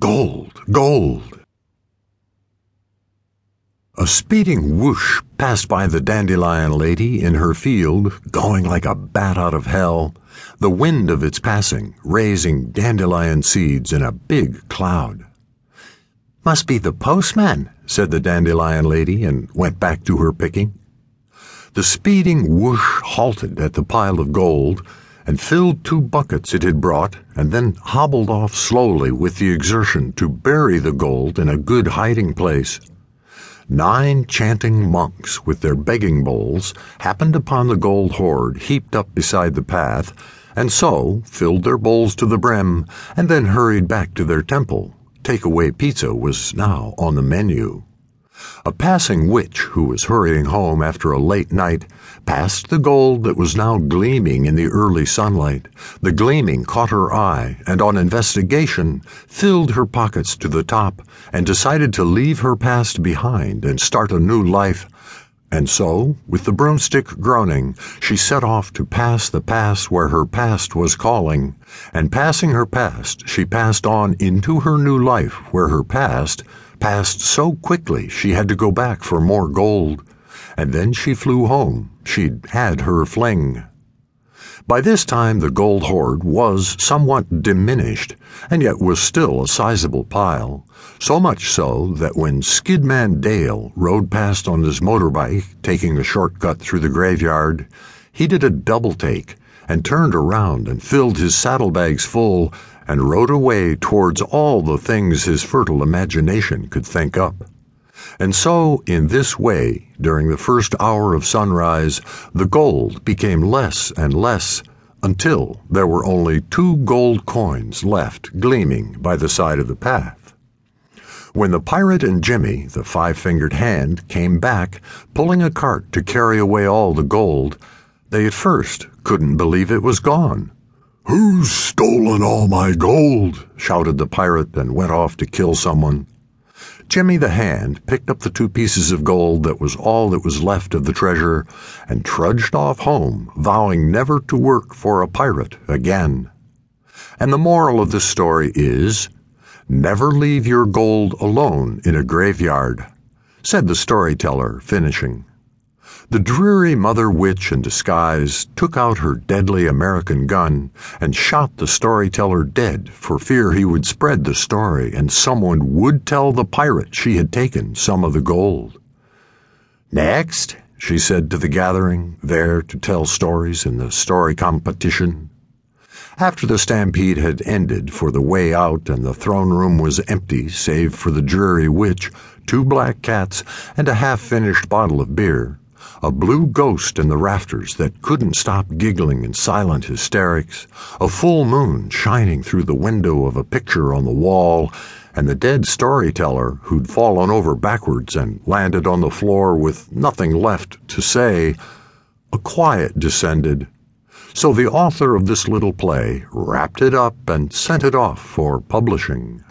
Gold! Gold! A speeding whoosh passed by the dandelion lady in her field, going like a bat out of hell, the wind of its passing raising dandelion seeds in a big cloud. Must be the postman, said the dandelion lady, and went back to her picking. The speeding whoosh halted at the pile of gold and filled two buckets it had brought, and then hobbled off slowly with the exertion to bury the gold in a good hiding place. Nine chanting monks with their begging bowls happened upon the gold hoard heaped up beside the path, and so filled their bowls to the brim, and then hurried back to their temple. Takeaway pizza was now on the menu. A passing witch who was hurrying home after a late night passed the gold that was now gleaming in the early sunlight. The gleaming caught her eye, and on investigation, filled her pockets to the top and decided to leave her past behind and start a new life. And so, with the broomstick groaning, she set off to pass the past where her past was calling, and passing her past, she passed on into her new life where her past passed so quickly she had to go back for more gold, and then she flew home. She'd had her fling. By this time, the gold hoard was somewhat diminished, and yet was still a sizable pile, so much so that when Skidman Dale rode past on his motorbike, taking a shortcut through the graveyard, he did a double take and turned around and filled his saddlebags full and rode away towards all the things his fertile imagination could think up. And so, in this way, during the first hour of sunrise, the gold became less and less until there were only two gold coins left gleaming by the side of the path. When the pirate and Jimmy, the five fingered hand, came back, pulling a cart to carry away all the gold, they at first couldn't believe it was gone. Who's stolen all my gold? shouted the pirate and went off to kill someone. Jimmy the Hand picked up the two pieces of gold that was all that was left of the treasure and trudged off home, vowing never to work for a pirate again. And the moral of this story is never leave your gold alone in a graveyard, said the storyteller, finishing. The dreary mother witch in disguise took out her deadly American gun and shot the storyteller dead for fear he would spread the story and someone would tell the pirate she had taken some of the gold. Next, she said to the gathering, there to tell stories in the story competition. After the stampede had ended for the way out and the throne room was empty save for the dreary witch, two black cats, and a half finished bottle of beer, a blue ghost in the rafters that couldn't stop giggling in silent hysterics, a full moon shining through the window of a picture on the wall, and the dead storyteller who'd fallen over backwards and landed on the floor with nothing left to say, a quiet descended. So the author of this little play wrapped it up and sent it off for publishing.